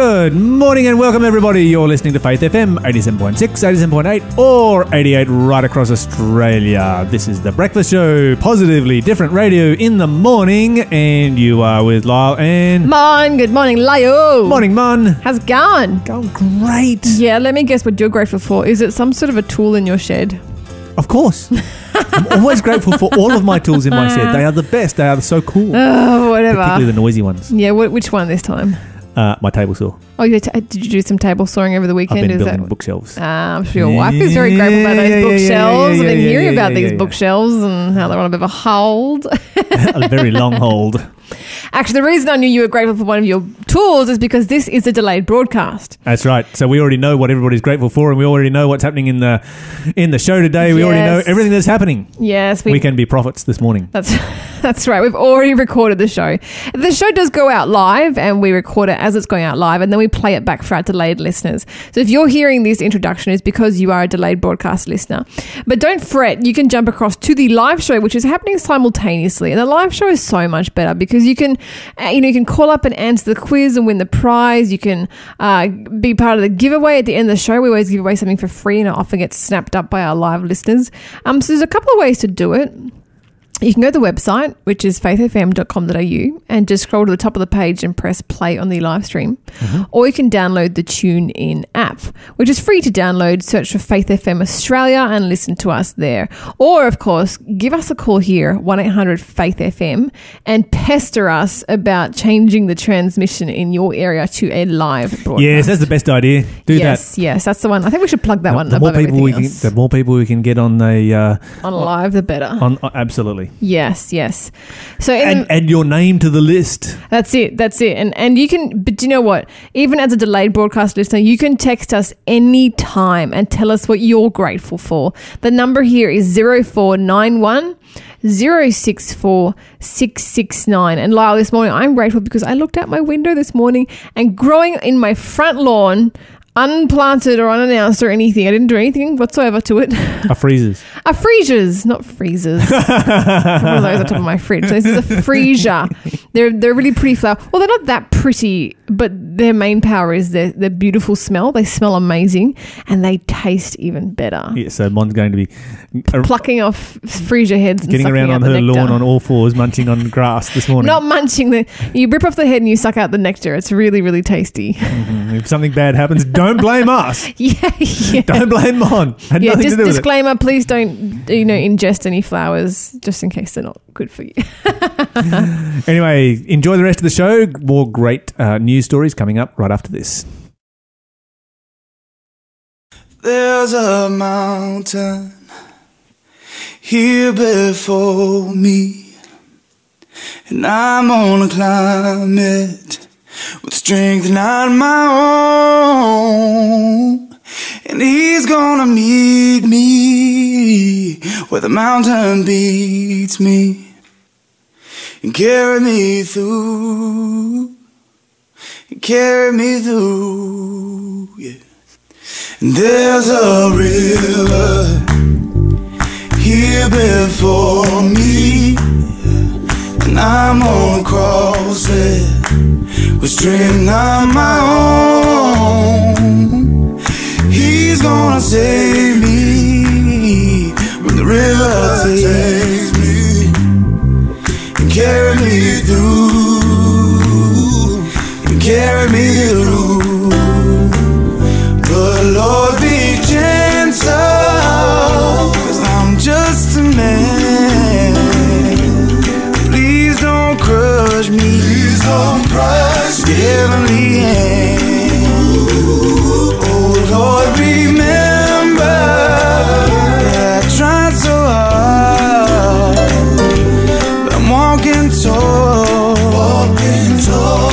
Good morning and welcome everybody. You're listening to Faith FM 87.6, 87.8 or 88 right across Australia. This is the breakfast show, positively different radio in the morning and you are with Lyle and Mon, good morning, Leo. Morning Mun. How's it going? Going great. Yeah, let me guess what you're grateful for. Is it some sort of a tool in your shed? Of course. I'm always grateful for all of my tools in my shed. They are the best. They are so cool. Oh, whatever. Particularly the noisy ones. Yeah, wh- which one this time? Uh, my table saw. Oh, you t- did you do some table sawing over the I've weekend? been Is building that? bookshelves. Ah, I'm sure your wife is very grateful about Yeah, those yeah, yeah, yeah, bookshelves. yeah, I've been yeah, hearing yeah, about yeah, these yeah. bookshelves and how they're on a bit of a hold. a very long hold. Actually, the reason I knew you were grateful for one of your tools is because this is a delayed broadcast. That's right. So we already know what everybody's grateful for, and we already know what's happening in the in the show today. We already know everything that's happening. Yes, we, We can be prophets this morning. That's that's right. We've already recorded the show. The show does go out live, and we record it as it's going out live, and then we play it back for our delayed listeners. So if you're hearing this introduction, it's because you are a delayed broadcast listener. But don't fret. You can jump across to the live show, which is happening simultaneously, and the live show is so much better because you can, uh, you know, you can call up and answer the quiz and win the prize. You can uh, be part of the giveaway at the end of the show. We always give away something for free, and it often gets snapped up by our live listeners. Um, so there's a couple of ways to do it. You can go to the website, which is faithfm.com.au, and just scroll to the top of the page and press play on the live stream. Or you can download the TuneIn app, which is free to download. Search for Faith FM Australia and listen to us there. Or, of course, give us a call here, 1 800 Faith FM, and pester us about changing the transmission in your area to a live broadcast. Yes, that's the best idea. Do that. yes, yes, that's the one. I think we should plug that that. one The more people we can, the more people we can get on the uh, on live, the better. on uh, yes, yes. So, in and add your name to the list. That's it. That's it. And and you can, but do you know what? Even as a delayed broadcast listener, you can text us anytime and tell us what you're grateful for. The number here is 0491 064 669. And Lyle, this morning, I'm grateful because I looked out my window this morning and growing in my front lawn, unplanted or unannounced or anything, I didn't do anything whatsoever to it. A freezers. A freesias, not freezers. One of those on top of my fridge. This is a freesia. They're they're really pretty flower. Well, they're not that pretty, but their main power is their their beautiful smell. They smell amazing and they taste even better. Yeah, so Mon's going to be uh, Plucking off freesia heads, getting around on the her nectar. lawn on all fours, munching on grass this morning. Not munching the. You rip off the head and you suck out the nectar. It's really really tasty. Mhm. If something bad happens, don't blame us. yeah, yeah. Don't blame Mon. Had yeah, just to do with it. disclaimer: please don't you know ingest any flowers just in case they're not good for you. Anyway, enjoy the rest of the show. More great uh, news stories coming up right after this. There's a mountain here before me, and I'm gonna climb it with strength not my own. And he's gonna meet me where the mountain beats me and carry me through, and carry me through, yeah. And There's a river here before me, and I'm gonna cross it with strength not my own. He's gonna save me the river takes me and carry me through, and carry me through. But Lord, be gentle, cause I'm just a man. Please don't crush me. Please don't crush me. Heavenly hand. Oh Lord, walking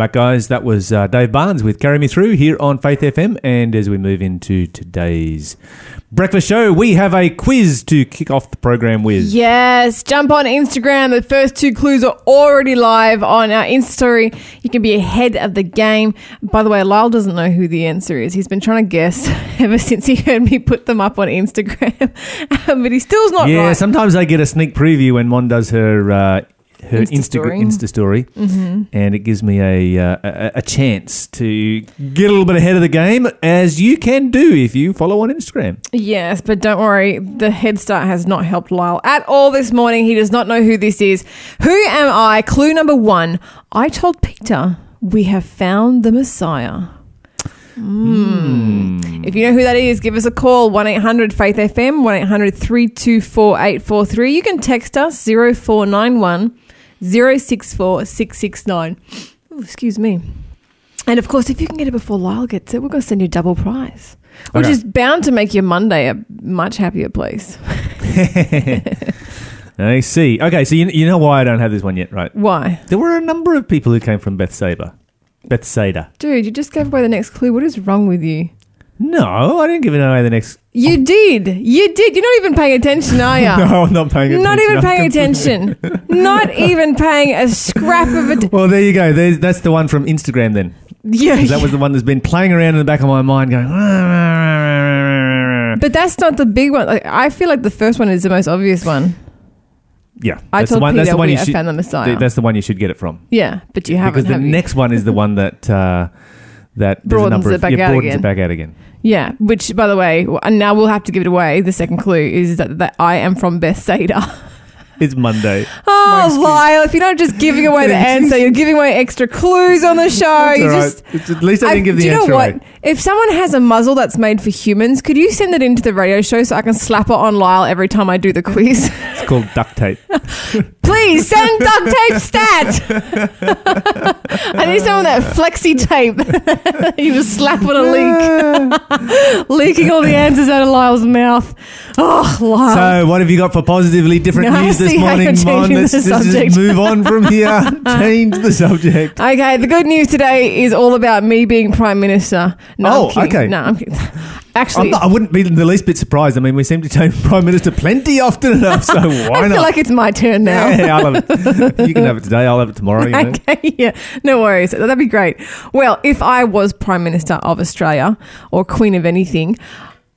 back, guys. That was uh, Dave Barnes with Carry Me Through here on Faith FM. And as we move into today's breakfast show, we have a quiz to kick off the program with. Yes, jump on Instagram. The first two clues are already live on our Insta story. You can be ahead of the game. By the way, Lyle doesn't know who the answer is. He's been trying to guess ever since he heard me put them up on Instagram, Um, but he still's not Yeah, right. sometimes I get a sneak preview when Mon does her uh, her Insta Insta story. Story, and it gives me a, uh, a chance to get a little bit ahead of the game, as you can do if you follow on Instagram. Yes, but don't worry, the head start has not helped Lyle at all this morning. He does not know who this is. Who am I? Clue number one. I told Peter we have found the Messiah. Mm. If you know who that is, give us a call 1 800 Faith FM, 1 800 324 843. You can text us 0491 064 669. Ooh, Excuse me. And of course, if you can get it before Lyle gets it, we're going to send you a double prize, which Okay. is bound to make your Monday a much happier place. I see. Okay, so you, you know why I don't have this one yet, right? Why? There were a number of people who came from Bethsaida. Bethsaida. Dude, you just gave away the next clue. What is wrong with you? No, I didn't give it away the next. You did. You did. You're not even paying attention, are you? No, I'm not paying attention. Not even paying attention. Not even paying a scrap of it. Well, there you go. There's, that's the one from Instagram then. Yeah. that was the one that's been playing around in the back of my mind going. But that's not the big one. Like, I feel like the first one is the most obvious one. Yeah, I that's told the one. Peter That's the one you should. found the Messiah. That's the one you should get it from. Yeah, but you haven't. because the have you? next one is the one that uh, that Broadens number it of, back yeah, out broadens again. it back out again. Yeah, which by the way, and now we'll have to give it away. The second clue is that, that I am from Bethsaida. It's Monday. Oh, Lyle! If you're not just giving away the answer, you're giving away extra clues on the show. You All right. just. It's- at least I I- didn't give the do you answer know what? away. If someone has a muzzle that's made for humans, could you send it into the radio show so I can slap it on Lyle every time I do the quiz? It's called duct tape. Please send duct tape stat. I need some of that flexi tape. you just slap on a leak, leaking all the answers out of Lyle's mouth. Oh, Lyle. So, what have you got for positively different I news this see morning, Mon? Let's, the let's just move on from here. Change the subject. Okay, the good news today is all about me being prime minister. No, Oh, I'm okay. No, I'm kidding. Actually, not, I wouldn't be the least bit surprised. I mean, we seem to change Prime Minister plenty often enough, so why not? I not? feel like it's my turn now. yeah, I'll have it. You can have it today. I'll have it tomorrow. You know? Okay, yeah, no worries. That'd be great. Well, if I was Prime Minister of Australia or Queen of anything,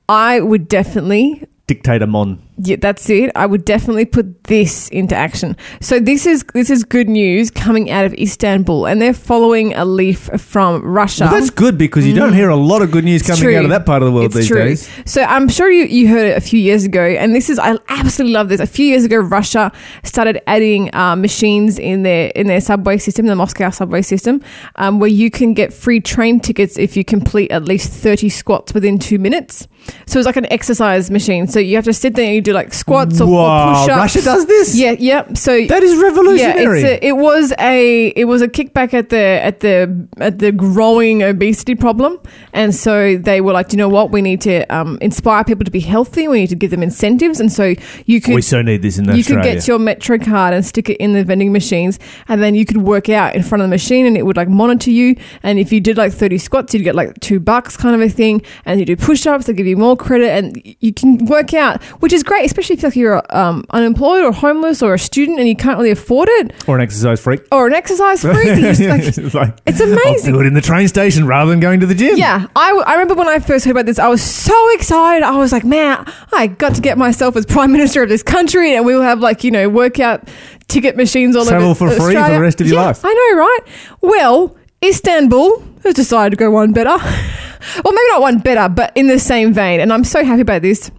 I would definitely. Dictator Mon. Yeah, that's it. I would definitely put this into action. So this is this is good news coming out of Istanbul, and they're following a leaf from Russia. Well, that's good because you don't hear a lot of good news coming out of that part of the world It's these true. days. So I'm sure you, you heard it a few years ago, and this is I absolutely love this. A few years ago, Russia started adding uh, machines in their in their subway system, the Moscow subway system, um, where you can get free train tickets if you complete at least 30 squats within two minutes. So it's like an exercise machine. So you have to sit there and you do like squats or, or Wow, push-ups. Russia does this? Yeah, yeah. So That is yeah, revolutionary. it's a, it was a it was a kickback at the at the at the growing obesity problem, and so they were like, do you know what, we need to um, inspire people to be healthy. We need to give them incentives, and so you could we so need this in you Australia. could get your Metro card and stick it in the vending machines, and then you could work out in front of the machine, and it would like monitor you. And if you did like thirty squats, you'd get like two bucks, kind of a thing. And you do push ups, they give you more credit, and you can work out, which is great, especially if like you're um, unemployed or homeless or a student and you can't really afford it, or an exercise freak. or an exercise freak. like, it's, like, it's I'll amazing. do it in the train station rather than going to the gym. Yeah, I, I remember when I first heard about this, I was so excited. I was like, man, I got to get myself as prime minister of this country, and we will have like you know workout ticket machines all Travel over Travel for free for the rest of your Yeah, life. I know, right? Well, Istanbul has decided to go one better. well, maybe not one better, but in the same vein, and I'm so happy about this.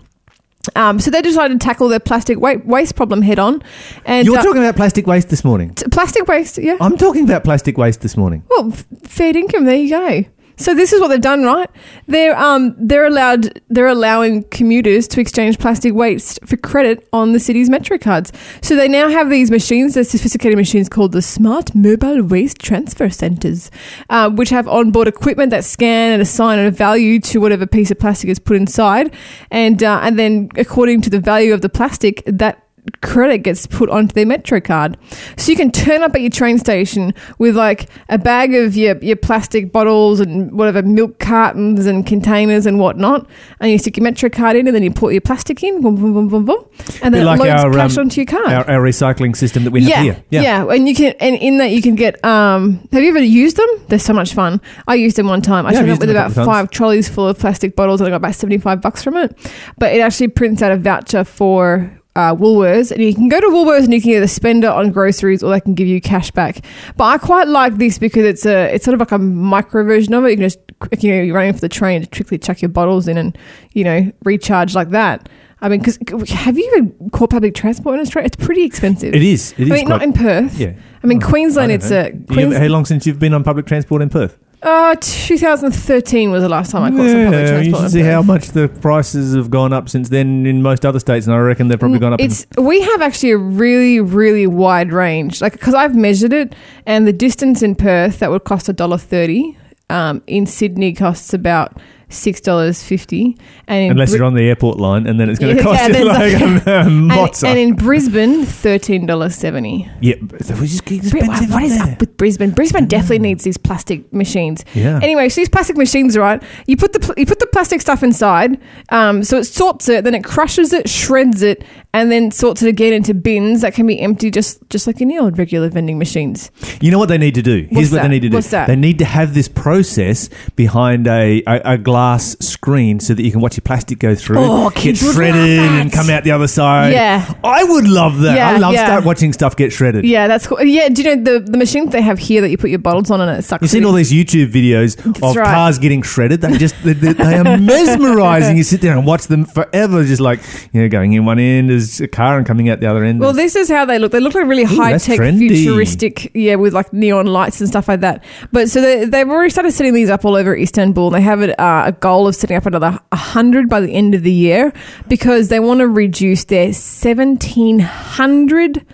Um, so they decided to tackle their plastic wa- waste problem head on, and You're uh, talking about plastic waste this morning. t- plastic waste. Yeah, I'm talking about plastic waste this morning. well, f- fair income. There you go. So this is what they've done, right? They're um they're allowed they're allowing commuters to exchange plastic waste for credit on the city's metro cards. So they now have these machines, they're sophisticated machines called the Smart Mobile Waste Transfer Centers, uh, which have onboard equipment that scan and assign a value to whatever piece of plastic is put inside, and uh, and then according to the value of the plastic, that credit gets put onto their Metro card. So you can turn up at your train station with like a bag of your, your plastic bottles and whatever milk cartons and containers and whatnot, and you stick your Metro card in, and then you put your plastic in, boom, boom, boom, boom, boom, and then like it loads our, cash um, onto your card. Our, our recycling system that we have yeah, here. yeah, and you can, and in that you can get. Um, have you ever used them? They're so much fun. I used them one time. I Yeah, turned up with about five trolleys full of plastic bottles, and I got about seventy-five bucks from it. But it actually prints out a voucher for. Uh, Woolworths, and you can go to Woolworths and you can either spend it on groceries or they can give you cash back. But I quite like this because it's a it's sort of like a micro version of it. You can just you know you're running for the train to quickly chuck your bottles in and you know recharge like that. I mean, because have you even caught public transport in Australia? It's pretty expensive. It is. It is. I mean, not in Perth. yeah. I mean, Oh, Queensland, I it's a. Queens, how long since you've been on public transport in Perth? Uh, 2013 was the last time I caught some public transport. you should see how much the prices have gone up since then in most other states, and I reckon they've probably gone up. It's we have actually a really really wide range. Like because I've measured it, and the distance in Perth that would cost a dollar thirty. Um, in Sydney costs about six dollars fifty, and in unless Bri- you're on the airport line, and then it's going to Yeah, cost yeah, you like like- a, a and, mozza. and in Brisbane thirteen dollars seventy. yeah, it was expensive. What there. up Brisbane? Brisbane definitely needs these plastic machines. Yeah. Anyway, so these plastic machines, right? You put the pl- you put the plastic stuff inside, um, so it sorts it, then it crushes it, shreds it, and then sorts it again into bins that can be empty, just just like any old regular vending machines. You know what they need to do? Here's What's what that? they need to do. What's that? They need to have this process behind a, a, a glass screen so that you can watch your plastic go through, Oh, get kids would shredded, that. and come out the other side. Yeah. I would love that. Yeah, I love yeah. start watching stuff get shredded. Yeah, that's cool. Yeah, do you know the the machines they have here that you put your bottles on and it sucks? You've seen all these YouTube videos of right. cars getting shredded. They just they, they, they are mesmerizing. You sit there and watch them forever, just like you know, going in one end is a car and coming out the other end. Well, this is how they look. They look like really high tech, trendy. futuristic, yeah, with like neon lights and stuff like that. But so they, they've already started setting these up all over Istanbul. They have a, uh, a goal of setting up another 100 by the end of the year because they want to reduce their 1,700.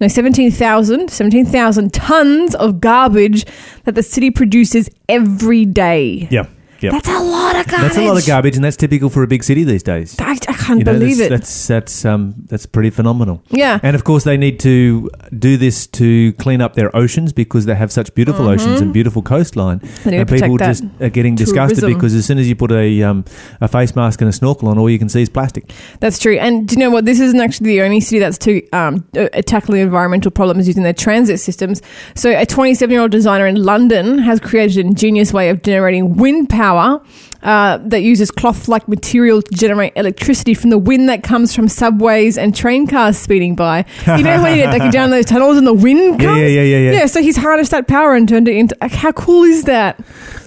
No, 17,000, 17,000 tons of garbage that the city produces every day. yeah, yeah. That's a lot of garbage. That's a lot of garbage, and that's typical for a big city these days. I, I can't You know, believe that's, it. That's that's um that's pretty phenomenal. yeah. And of course, they need to do this to clean up their oceans because they have such beautiful oceans and beautiful coastline. Mm-hmm. They and people just are getting disgusted tourism. because as soon as you put a um, a face mask and a snorkel on, all you can see is plastic. That's true. And do you know what? This isn't actually the only city that's to um, uh, tackle environmental problems using their transit systems. So, a 27 year old designer in London has created an ingenious way of generating wind power. Uh, that uses cloth-like material to generate electricity from the wind that comes from subways and train cars speeding by. You know when you like you're down those tunnels and the wind comes. yeah, yeah, yeah, yeah. Yeah, so he's harnessed that power and turned it into. Like, how cool is that?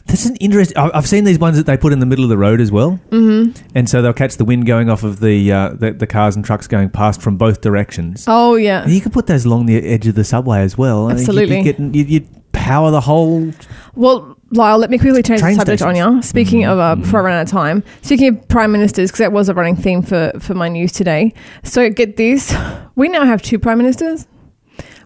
That's an interesting. I've seen these ones that they put in the middle of the road as well, mm-hmm. and so they'll catch the wind going off of the, uh, the the cars and trucks going past from both directions. Oh yeah, And you could put those along the edge of the subway as well. I Absolutely. you'd, you'd, get, you'd, you'd power the whole. Well, Lyle, let me quickly change Train the subject stations. on you. Speaking of, uh, before I run out of time, speaking of prime ministers, because that was a running theme for, for my news today. So get this, we now have two prime ministers.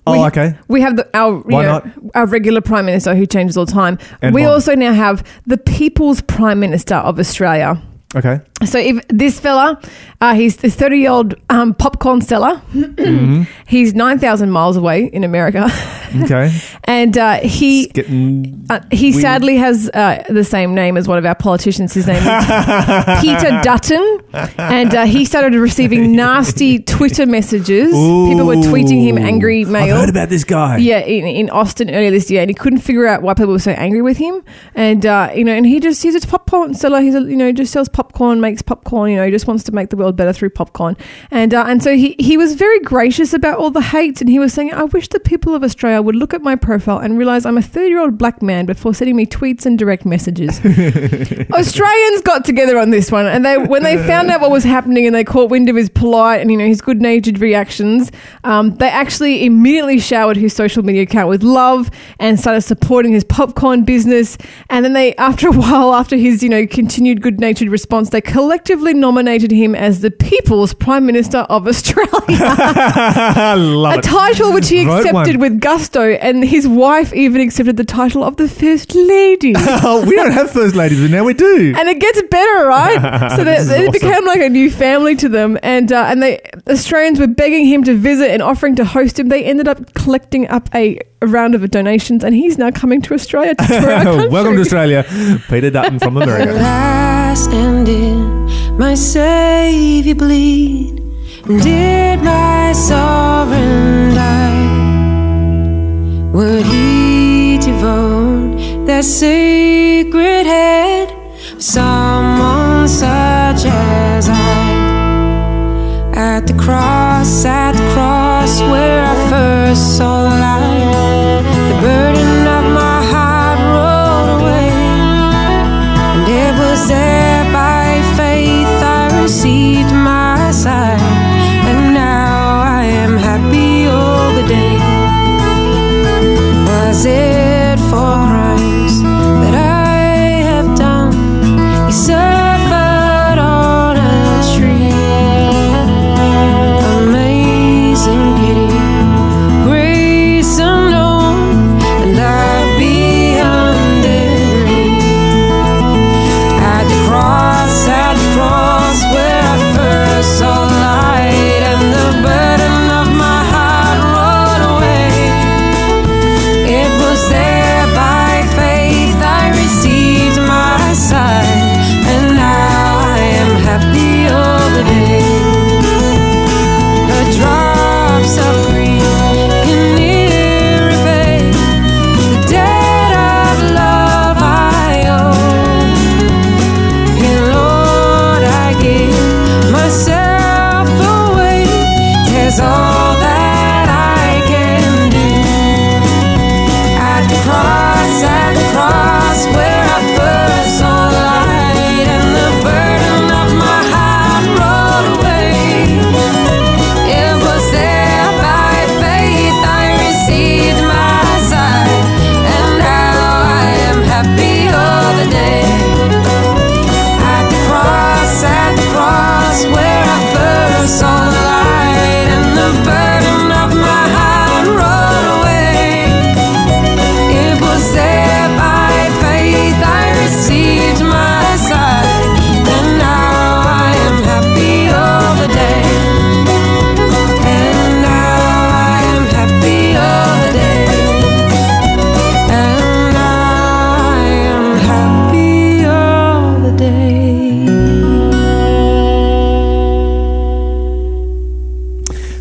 Oh, We- okay. We have the, our Why know, not? our regular prime minister who changes all the time. And we one. also now have the people's prime minister of Australia. Okay. So if this fella, uh, he's the thirty-year-old um, popcorn seller. Mm-hmm. He's nine thousand miles away in America, Okay. and uh, he Getting. uh, he We- sadly has uh, the same name as one of our politicians. His name is Peter Dutton, and uh, he started receiving nasty Twitter messages. People were tweeting him angry mail. I've heard about this guy. Yeah, in, in Austin earlier this year, and he couldn't figure out why people were so angry with him. And uh, you know, and he just he's a popcorn seller. He's a, you know just sells popcorn, makes popcorn. You know, he just wants to make the world better through popcorn. And uh, and so he he was very gracious about all the hate, and he was saying, I wish the people of Australia would look at my profile and realize I'm a 30 year old black man before sending me tweets and direct messages. Australians got together on this one, and they when they found out what was happening and they caught wind of his polite and you know his good natured reactions, um, they actually immediately showered his social media account with love and started supporting his popcorn business. And then they, after a while, after his you know continued good natured response, they collectively nominated him as the People's Prime Minister of Australia a it. title which he Right accepted one. with gusto, and his his wife even accepted the title of the first lady. Oh, we don't have first ladies, but now we do. and it gets better, right? So that, it awesome. became like a new family to them, and uh, and they Australians were begging him to visit and offering to host him. They ended up collecting up a, a round of donations, and he's now coming to Australia to tour our country. Welcome to Australia, Peter Dutton from America. last ended my Savior bleed? Did my sovereign die? Would he devote that sacred head for someone such as I? At the cross, at the cross where I first saw the light, the burden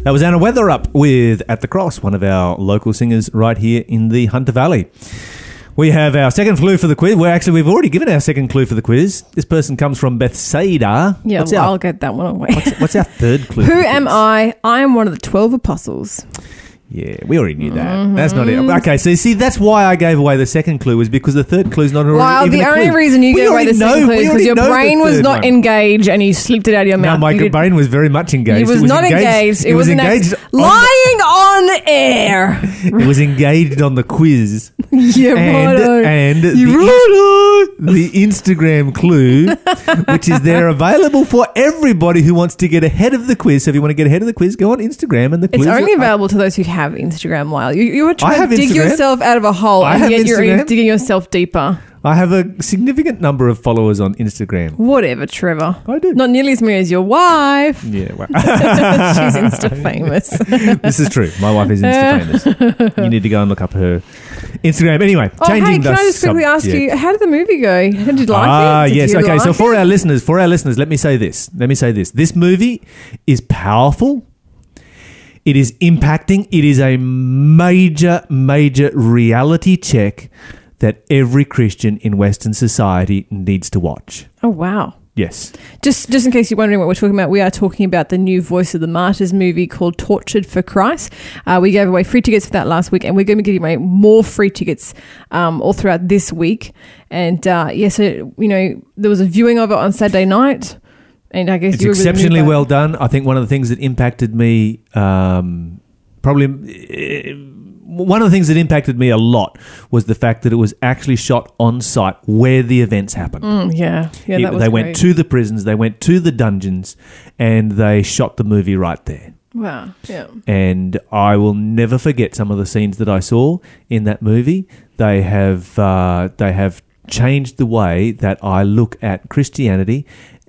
That was Anna Weatherup with At the Cross, one of our local singers right here in the Hunter Valley. We have our second clue for the quiz. We're actually we've already given our second clue for the quiz. This person comes from Bethsaida. Yeah, what's well, our I'll get that one away. what's, what's our third clue? Who am? I? I am one of the twelve apostles. Yeah, we already knew that. Mm-hmm. That's not it. Okay, so see, that's why I gave away the second clue was because the third clue's not already Well, the only clue. reason you We gave away the know- second clue is because your brain was not one. engaged and you slipped it out of your mouth. No, my You brain was very much engaged. It was, It not engaged. It, was, an engaged. ex- on- lying on air. it was engaged on the quiz. yeah, and righto. and You the, righto. the Instagram clue, which is there available for everybody who wants to get ahead of the quiz. So if you want to get ahead of the quiz, go on Instagram and the quiz. It's only available to those who have Instagram. Lyle, you, you were trying have to dig Instagram. yourself out of a hole, I and have yet you're Instagram. digging yourself deeper. I have a significant number of followers on Instagram. Whatever, Trevor. I do. Not nearly as many as your wife. Yeah, well, She's Insta famous. this is true. My wife is Insta famous. You need to go and look up her Instagram. Anyway, oh, changing hey, can the I just quickly ask you, how did the movie go? Did you like ah, it? Did yes. Okay, so like for it? our listeners, for our listeners, let me say this. Let me say this. This movie is powerful. It is impacting. It is a major, major reality check that every Christian in Western society needs to watch. Oh, wow. Yes. Just, just in case you're wondering what we're talking about, we are talking about the new Voice of the Martyrs movie called Tortured for Christ. Uh, we gave away free tickets for that last week, and we're going to be giving away more free tickets um, all throughout this week. And uh, yeah, so you know there was a viewing of it on Saturday night, and I guess It's really exceptionally moved well done. I think one of the things that impacted me, um, probably uh, one of the things that impacted me a lot was the fact that it was actually shot on site where the events happened. Mm, yeah, yeah, It- that was they great. went to the prisons, they went to the dungeons, and they shot the movie right there. Wow. Yeah. and I will never forget some of the scenes that I saw in that movie. They have uh, they have changed the way that I look at Christianity.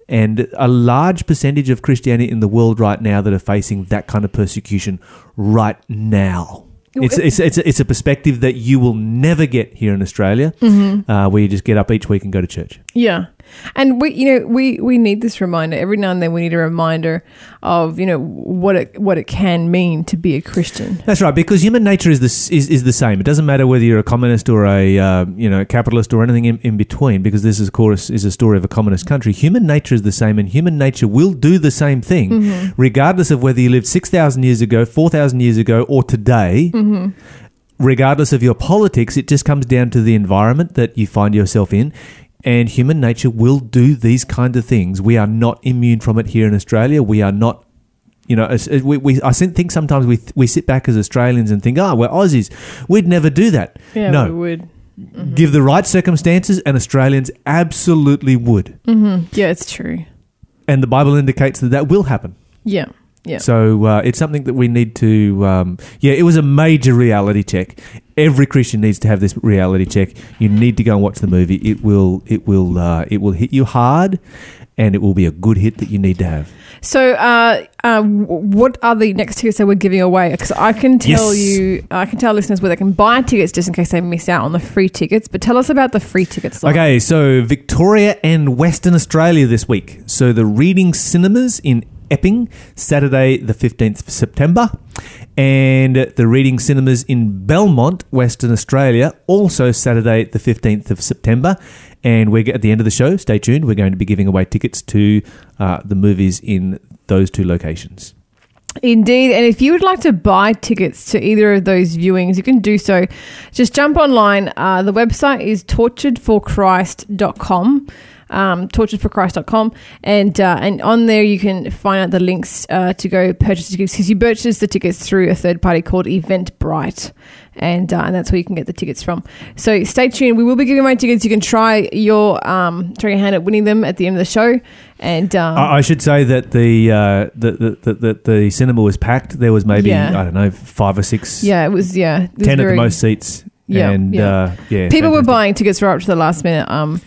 And a large percentage of Christianity in the world right now that are facing that kind of persecution right now. It's, it's, it's, a, it's a perspective that you will never get here in Australia, uh, where you just get up each week and go to church. Yeah. And we, you know, we, we need this reminder every now and then. We need a reminder of, you know, what it what it can mean to be a Christian. That's right, because human nature is the is, is the same. It doesn't matter whether you're a communist or a uh, you know capitalist or anything in, in between, because this is of course is a story of a communist country. Human nature is the same, and human nature will do the same thing, regardless of whether you lived six thousand years ago, four thousand years ago, or today. Regardless of your politics, it just comes down to the environment that you find yourself in. And human nature will do these kind of things. We are not immune from it here in Australia. We are not you know, we, we, I think sometimes we we sit back as Australians and think, oh, we're Aussies. We'd never do that. Yeah, no, we would. Mm-hmm. give the right circumstances, and Australians absolutely would. Mm-hmm. Yeah, it's true. And the Bible indicates that that will happen. Yeah. Yeah. So uh, it's something that we need to. Um, yeah, it was a major reality check. Every Christian needs to have this reality check. You need to go and watch the movie. It will. It will. Uh, it will hit you hard, and it will be a good hit that you need to have. So, uh, uh, what are the next tickets that we're giving away? Because I can tell Yes. you, I can tell listeners where they can buy tickets just in case they miss out on the free tickets. But tell us about the free tickets. Okay, so Victoria and Western Australia this week. So the Reading Cinemas in Epping, Saturday the 15th of September. And the Reading Cinemas in Belmont, Western Australia, also Saturday the 15th of September. And we're at the end of the show, stay tuned, we're going to be giving away tickets to uh, the movies in those two locations. Indeed. And if you would like to buy tickets to either of those viewings, you can do so. Just jump online. Uh, the website is torturedforchrist.com. Um, torturedforchrist.com and uh, and on there you can find out the links uh, to go purchase the tickets because you purchase the tickets through a third party called Eventbrite and uh, and that's where you can get the tickets from. So stay tuned. We will be giving away tickets. You can try your um, try your hand at winning them at the end of the show. And um, I I should say that the, uh, the, the, the, the, cinema was packed. There was maybe, Yeah. I don't know, five or six yeah, it was yeah, it was ten at the most seats. Yeah, and yeah. Uh, yeah, people were buying tickets right up to the last minute. Um,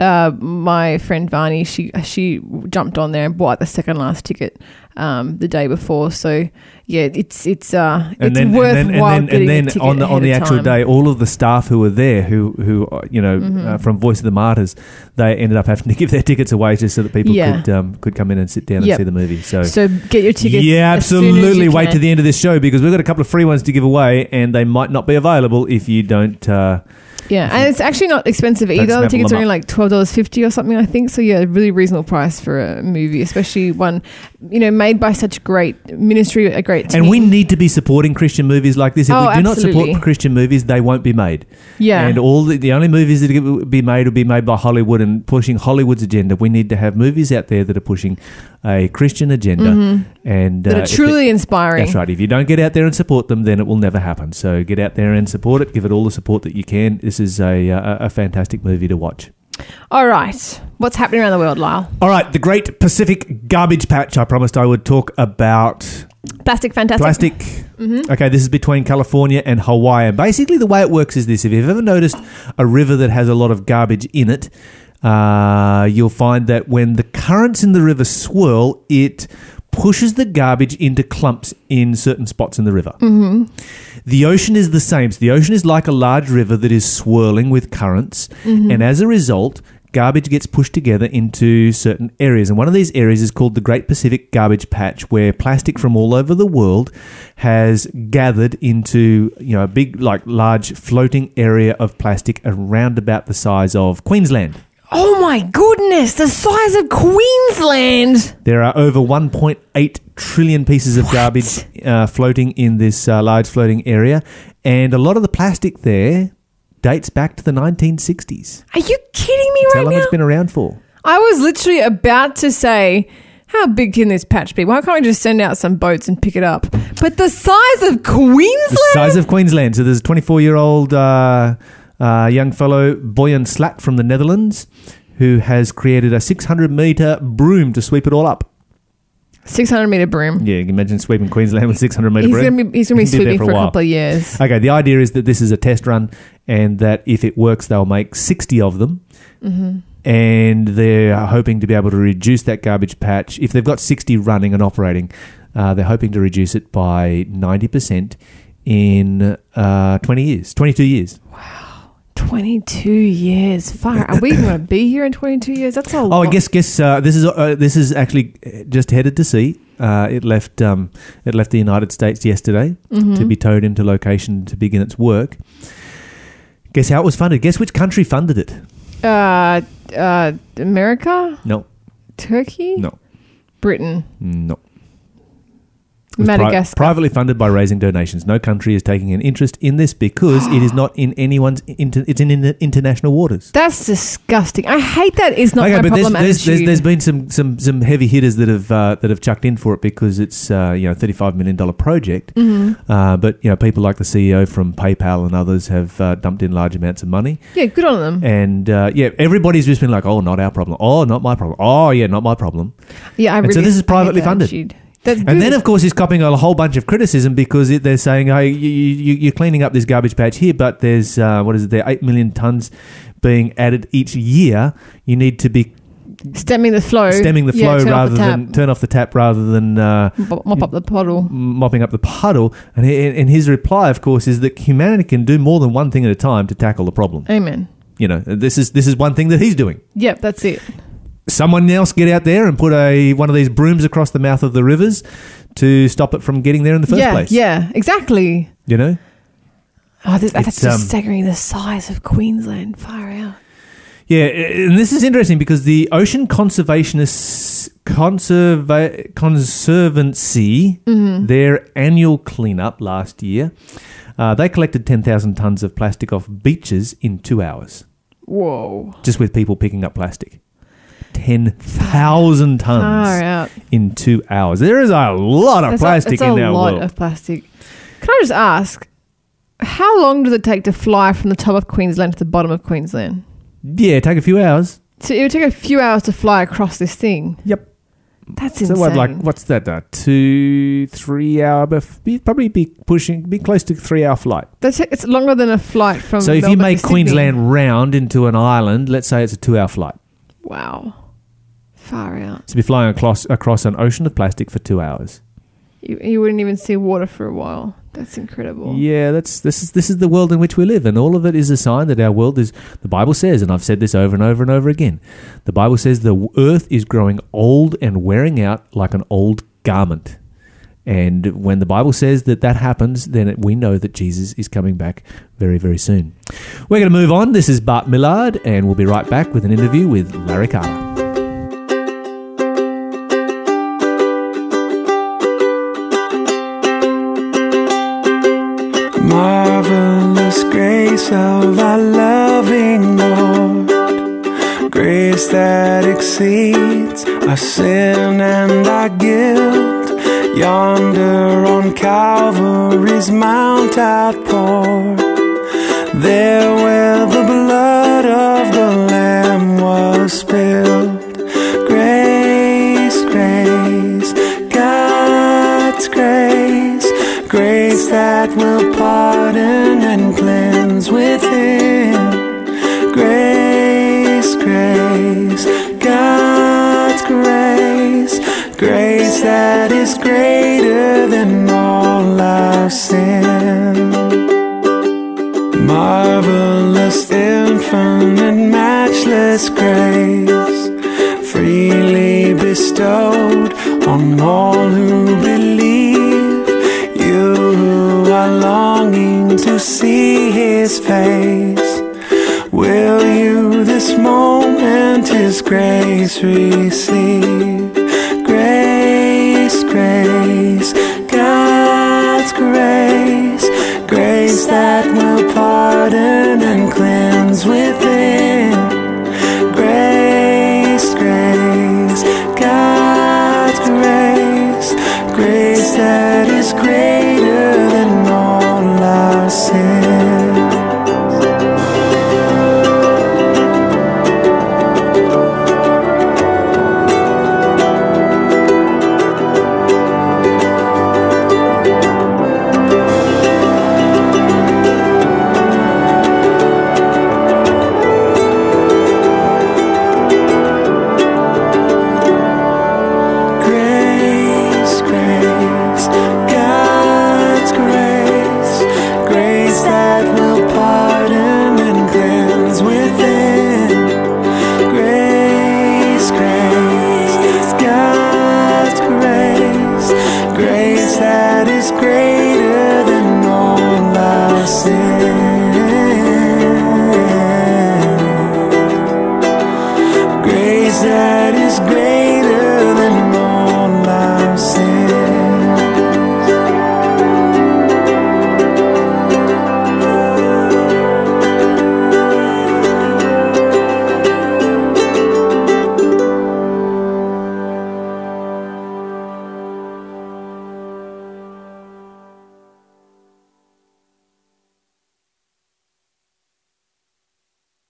uh, my friend Varney, she she jumped on there and bought the second last ticket um, the day before. So yeah, it's it's uh it's worthwhile and then, and then a ticket on the on the actual time. day, all of the staff who were there, who who uh, you know Mm-hmm. uh, from Voice of the Martyrs, they ended up having to give their tickets away just so that people Yeah. could um, could come in and sit down Yep. and see the movie. So. So get your tickets. yeah, as soon as absolutely. Wait to the end of this show because we've got a couple of free ones to give away, and they might not be available if you don't. Uh, Yeah, and it's actually not expensive either. The tickets are only like twelve dollars fifty or something, I think. So yeah, a really reasonable price for a movie, especially one you know made by such great ministry, a great team. and we need to be supporting Christian movies like this. If Oh, we do not support Christian movies, they won't be made. yeah, And all the, the only movies that will be made will be made by Hollywood and pushing Hollywood's agenda. We need to have movies out there that are pushing a Christian agenda and Mm-hmm. that uh, are truly it- inspiring. That's right. If you don't get out there and support them, then it will never happen. So get out there and support it. Give it all the support that you can. This is a a, a fantastic movie to watch. All right, what's happening around the world, Lyle? All right, the Great Pacific Garbage Patch. I promised I would talk about Plastic, fantastic. plastic. Okay, this is between California and Hawaii. And basically, the way it works is this: if you've ever noticed a river that has a lot of garbage in it, uh, you'll find that when the currents in the river swirl, it pushes the garbage into clumps in certain spots in the river. Mm-hmm. The ocean is the same. So the ocean is like a large river that is swirling with currents, mm-hmm. and as a result, garbage gets pushed together into certain areas. And one of these areas is called the Great Pacific Garbage Patch, where plastic from all over the world has gathered into you know a big, like large floating area of plastic around about the size of Queensland. Oh my goodness, the size of Queensland. There are over 1.8 trillion pieces of garbage uh, floating in this uh, large floating area, and a lot of the plastic there dates back to the 1960s. Are you kidding me How right long now? it's been around for? I was literally about to say, how big can this patch be? Why can't we just send out some boats and pick it up? But the size of Queensland? The size of Queensland. So there's a 24 year old uh, uh, young fellow, Boyan Slat from the Netherlands, who has created a 600 meter broom to sweep it all up. 600 meter broom. Yeah, you can imagine sweeping Queensland with 600 metre He's broom. to be he's going to be He did that sweeping for for a a couple of years. Okay, the idea is that this is a test run and that if it works, they'll make 60 of them. Mm-hmm. And they're hoping to be able to reduce that garbage patch. If they've got 60 running and operating, uh, they're hoping to reduce it by 90% in uh, 20 years, 22 years. 22 years. Far. Are we going to be here in 22 years? That's a Oh, lot. I guess guess uh, this is uh, this is actually just headed to sea. Uh, it left um, it left the United States yesterday Mm-hmm. to be towed into location to begin its work. Guess how it was funded? Guess which country funded it? Uh, uh, America? No, Turkey? no, Britain? no. Was pri- Madagascar? privately funded by raising donations. No country is taking an interest in this because it is not in anyone's. Inter- it's in, in international waters. That's disgusting. I hate that. It's not my there's, problem there's, there's, there's been some, some, some heavy hitters that have uh, that have chucked in for it because it's uh, you know thirty five million dollar project. Mm-hmm. Uh, but you know people like the CEO from PayPal and others have uh, dumped in large amounts of money, yeah, good on them. and uh, yeah, everybody's just been like, oh, not our problem. Oh, not my problem. Oh, yeah, not my problem. Yeah, I And really so this is privately funded. attitude. That's And then, of course, he's copying a whole bunch of criticism because it, they're saying, "Hey, you, you, you're cleaning up this garbage patch here, but there's uh, what is it? There eight million tons being added each year. You need to be stemming the flow. stemming the flow off rather the than turn off the tap rather than uh, Mop mop up the puddle. mopping up the puddle." And, he, and his reply, of course, is that humanity can do more than one thing at a time to tackle the problem. Amen. You know, this is this is one thing that he's doing. Yep, that's it. Someone else get out there and put a one of these brooms across the mouth of the rivers to stop it from getting there in the first yeah, place. yeah, exactly. You know. Oh, this, that's just um, staggering the size of Queensland. Far out. Yeah, and this is interesting because the Ocean Conservationists Conserva- Conservancy, Mm-hmm. their annual cleanup last year, uh, they collected ten thousand tons of plastic off beaches in two hours, Whoa. just with people picking up plastic. Ten thousand Far tons out. in two hours. There is a lot of plastic a, that's in a our lot world. of plastic. Can I just ask, how long does it take to fly from the top of Queensland to the bottom of Queensland? yeah, take a few hours. So it would take a few hours to fly across this thing. Yep. That's insane. So insane. what, like, what's that? Uh, two, three hour, bef- be- probably be pushing, be close to three hour flight. That's it's longer than a flight from. So if you Melbourne make Sydney. Queensland round into an island, let's say it's a two hour flight. wow, far out. So be flying across across an ocean of plastic for two hours. You, you wouldn't even see water for a while. That's incredible. Yeah, that's this is this is the world in which we live, and all of it is a sign that our world is. The Bible says, and I've said this over and over and over again. The Bible says the earth is growing old and wearing out like an old garment. And when the Bible says that that happens, then it, we know that Jesus is coming back very, very soon. We're going to move on. This is Bart Millard, and we'll be right back with an interview with Larry Carter. Marvelous grace of our loving Lord, grace that exceeds our sin and our guilt. Yonder on Calvary's Mount outpoured, there where the blood of the Lamb was spilled. Grace, grace, God's grace, grace that will pardon and cleanse within. Grace, grace, God's grace, grace that is greater than all our sin. Marvelous, infinite, and matchless grace, freely bestowed on all 23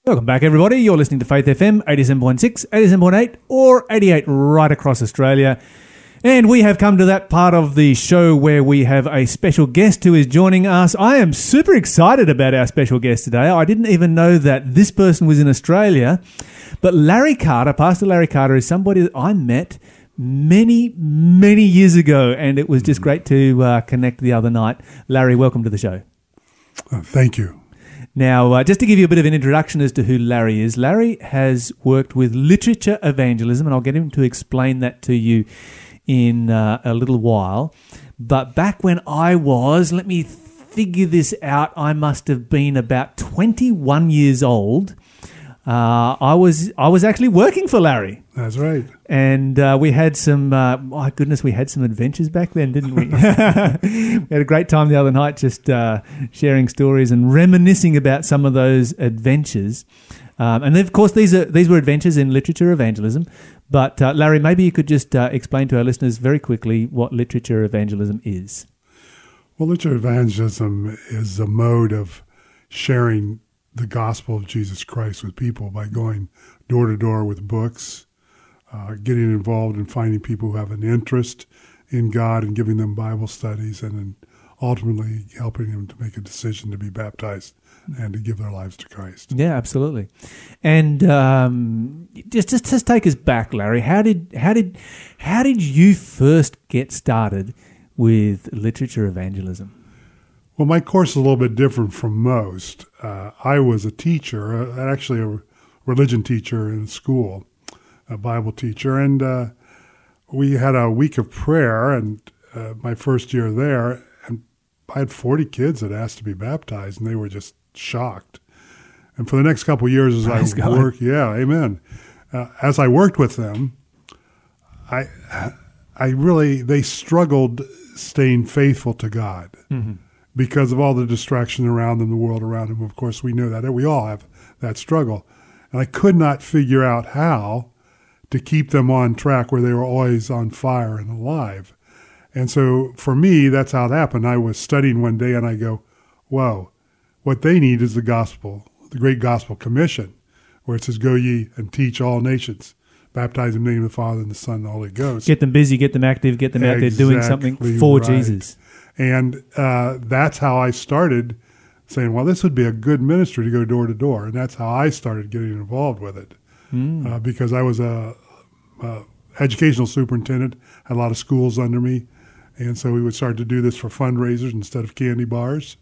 Welcome back, everybody. You're listening to Faith FM 87.6, 87.8, or 88 right across Australia. And we have come to that part of the show where we have a special guest who is joining us. I am super excited about our special guest today. I didn't even know that this person was in Australia. But Larry Carter, Pastor Larry Carter, is somebody that I met many, many years ago. And it was just great to uh, connect the other night. Larry, welcome to the show. Uh, thank you. Now, uh, just to give you a bit of an introduction as to who Larry is, Larry has worked with literature evangelism, and I'll get him to explain that to you in uh, a little while. But back when I was, let me figure this out, I must have been about 21 years old. Uh, I was I was actually working for Larry, That's right. and uh, we had some. Uh, my goodness, we had some adventures back then, didn't we? we had a great time the other night, just uh, sharing stories and reminiscing about some of those adventures. Um, and of course, these are these were adventures in literature evangelism. But uh, Larry, maybe you could just uh, explain to our listeners very quickly what literature evangelism is. Well, literature evangelism is a mode of sharing the gospel of Jesus Christ with people by going door to door with books, uh, getting involved in finding people who have an interest in God and giving them Bible studies, and then ultimately helping them to make a decision to be baptized and to give their lives to Christ. Yeah, absolutely. And um, just, just just take us back, Larry. How did how did how did you first get started with literature evangelism? Well, my course is a little bit different from most. Uh, I was a teacher, uh, actually a religion teacher in school, a Bible teacher, and uh, we had a week of prayer. And uh, my first year there, and I had forty kids that asked to be baptized, and they were just shocked. And for the next couple of years, as Praise I God. worked, yeah, Amen. Uh, as I worked with them, I, I really they struggled staying faithful to God because of all the distraction around them, the world around them. Of course, we know that we all have that struggle, and I could not figure out how to keep them on track where they were always on fire and alive. And so for me, that's how it happened. I was studying one day, and I go, "Whoa, what they need is the gospel, the great gospel commission, where it says, "Go ye and teach all nations." Baptize in the name of the Father and the Son and the Holy Ghost. Get them busy, get them active, get them out there doing something for right. Jesus. And uh, that's how I started saying, well, this would be a good ministry to go door to door. And that's how I started getting involved with it uh, because I was a, a educational superintendent, had a lot of schools under me. And so we would start to do this for fundraisers instead of candy bars,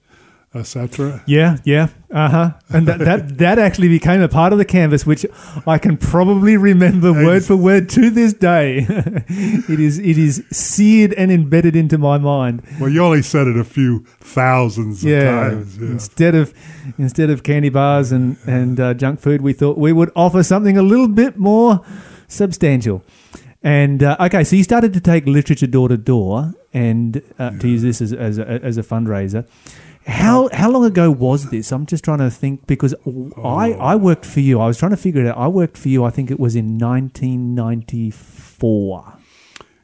etc. Yeah, yeah, uh huh. And that, that that actually became a part of the canvass, which I can probably remember word for word to this day. it is it is seared and embedded into my mind. Well, you only said it a few thousands of times. Yeah. Instead of instead of candy bars and and uh, junk food, we thought we would offer something a little bit more substantial. And uh, okay, so you started to take literature door to door, and uh, to use this as as a, as a fundraiser. How how long ago was this? I'm just trying to think because I I worked for you. I was trying to figure it out. I worked for you. I think it was in 1994.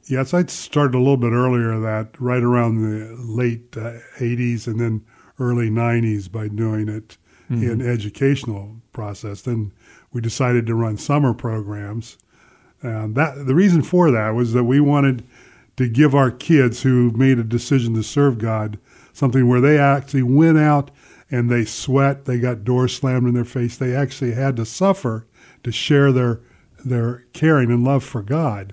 Yes, I started a little bit earlier that right around the late uh, 80s and then early 90s by doing it in educational process. Then we decided to run summer programs. Um, that the reason for that was that we wanted to give our kids who made a decision to serve God something where they actually went out and they sweat, they got doors slammed in their face, they actually had to suffer to share their their caring and love for God.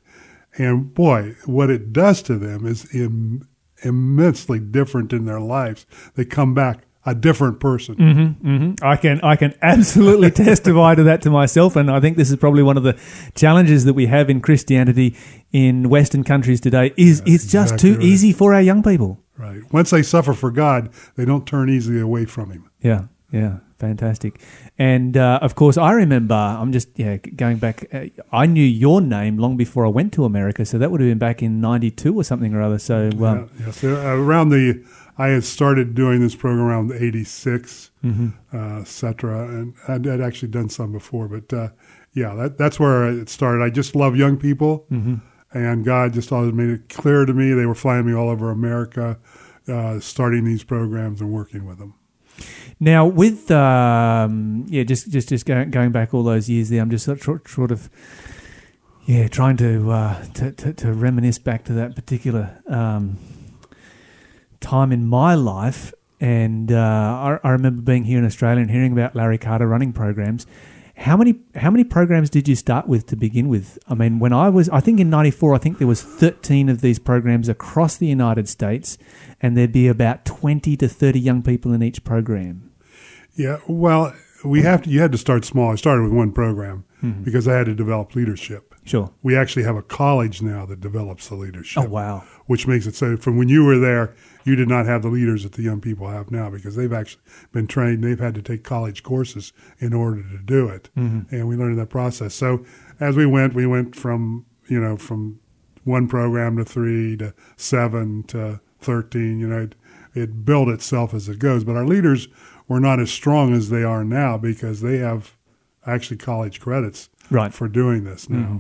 And boy, what it does to them is Im- immensely different in their lives. They come back a different person. hmm I can I can absolutely testify to that to myself, and I think this is probably one of the challenges that we have in Christianity in Western countries today. Is it's just exactly too right. easy for our young people. Right. Once they suffer for God, they don't turn easily away from Him. Yeah, yeah, fantastic. And uh, of course, I remember. I'm just yeah going back. Uh, I knew your name long before I went to America, so that would have been back in '92 or something or other. So um, Yeah, yes. Uh, around the, I had started doing this program around '86, Mm-hmm. uh, et cetera, and I'd, I'd actually done some before, but uh, yeah, that, that's where it started. I just love young people, Mm-hmm. And God just always made it clear to me. They were flying me all over America, uh, starting these programs and working with them. Now, with um, yeah, just just just going, going back all those years there, I'm just sort of, sort of yeah trying to, uh, to, to to reminisce back to that particular um, time in my life, and uh, I, I remember being here in Australia and hearing about Larry Carter running programs. How many how many programs did you start with to begin with? I mean, when I was, I think in '94, I think there was 13 of these programs across the United States, and there'd be about 20 to 30 young people in each program. Yeah, well, we have to. You had to start small. I started with one program Mm-hmm. because I had to develop leadership. Sure. We actually have a college now that develops the leadership. Oh wow. Which makes it so from when you were there, you did not have the leaders that the young people have now because they've actually been trained. They've had to take college courses in order to do it, mm-hmm. and we learned in that process. So as we went, we went from you know from one program to three to seven to thirteen. You know, it, it built itself as it goes. But our leaders were not as strong as they are now because they have actually college credits Right. for doing this now. Mm-hmm.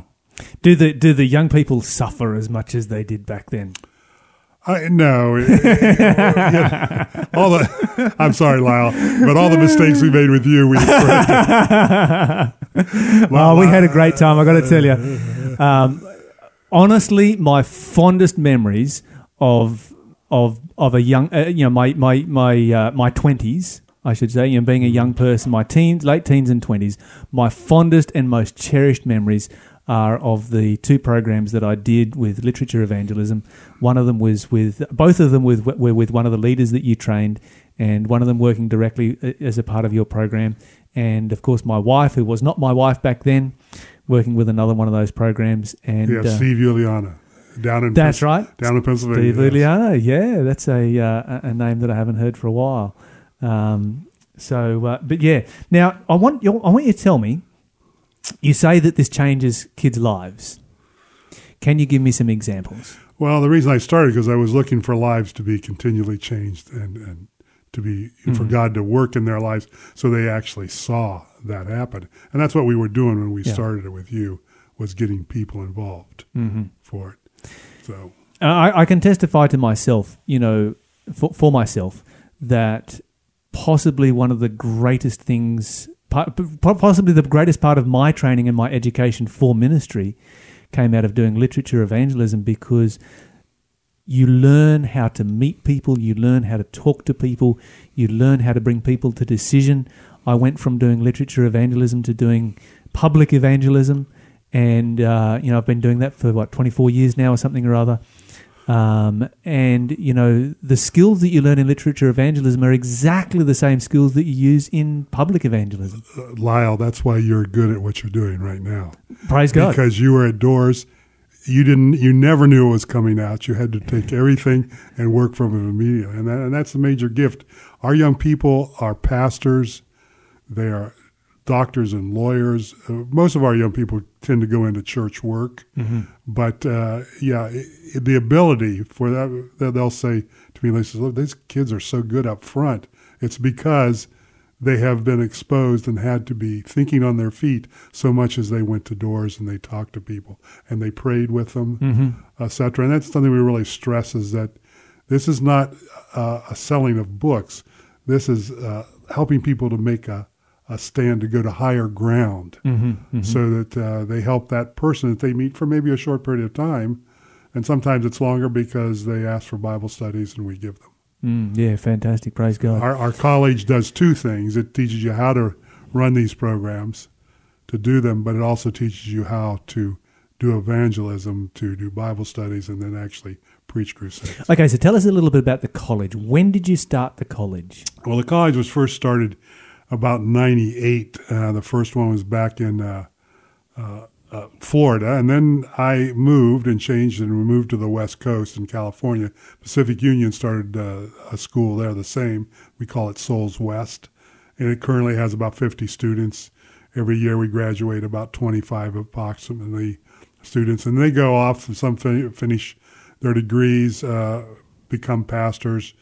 Do the do the young people suffer as much as they did back then? I, no, yeah, all the. I'm sorry, Lyle, but all the mistakes we made with you, we corrected. Oh, we had a great time. I got to tell you. Um, honestly, my fondest memories of of of a young, uh, you know, my my my uh, my twenties, I should say, you know, being a young person, my teens, late teens and twenties, my fondest and most cherished memories are of the two programs that I did with literature evangelism. One of them was with both of them with were with one of the leaders that you trained, and one of them working directly uh, as a part of your program. And of course, my wife, who was not my wife back then, working with another one of those programs. And Yeah, uh, Steve Juliana down in that's Pens- right, down in Pennsylvania. Steve yes. Yeah, that's a uh, a a name that I haven't heard for a while. Um, so, uh, but yeah, now I want you, I want you to tell me. You say that this changes kids' lives. Can you give me some examples? Well, the reason I started because I was looking for lives to be continually changed and and to be Mm-hmm. for God to work in their lives, so they actually saw that happen, and that's what we were doing when we Yeah. started it with you was getting people involved Mm-hmm. for it. So I, I can testify to myself, you know, for, for myself, that possibly one of the greatest things, po- po- possibly the greatest part of my training and my education for ministry came out of doing literature evangelism because you learn how to meet people, you learn how to talk to people, you learn how to bring people to decision. I went from doing literature evangelism to doing public evangelism, and uh, you know I've been doing that for what 24 years now or something or other. Um, and you know the skills that you learn in literature evangelism are exactly the same skills that you use in public evangelism. uh, Lyle, that's why you're good at what you're doing right now. Praise God. because you were at doors you didn't you never knew it was coming out you had to take everything and work from it immediately and, that, and that's a major gift our young people are pastors they are doctors and lawyers uh, most of our young people tend to go into church work but uh, yeah i i- the ability for that they'll say to me they say look these kids are so good up front it's because they have been exposed and had to be thinking on their feet so much as they went to doors and they talked to people and they prayed with them, Mm-hmm. etc. And that's something we really stress is that this is not uh, a selling of books. This is uh, helping people to make a, a stand to go to higher ground Mm-hmm. so that uh, they help that person that they meet for maybe a short period of time. And sometimes it's longer because they ask for Bible studies and we give them. Mm, yeah, fantastic. Praise God. Our, our college does two things. It teaches you how to run these programs, to do them, but it also teaches you how to do evangelism, to do Bible studies, and then actually preach crusades. Okay, so tell us a little bit about the college. When did you start the college? Well, the college was first started about 98. Uh, the first one was back in uh, uh, uh, Florida. And then I moved and changed and moved to the West Coast in California. Pacific Union started uh, a school there, the same. We call it Souls West. And it currently has about 50 students. Every year we graduate about 25 approximately students. And they go off, and some fin- finish their degrees, uh, become pastors,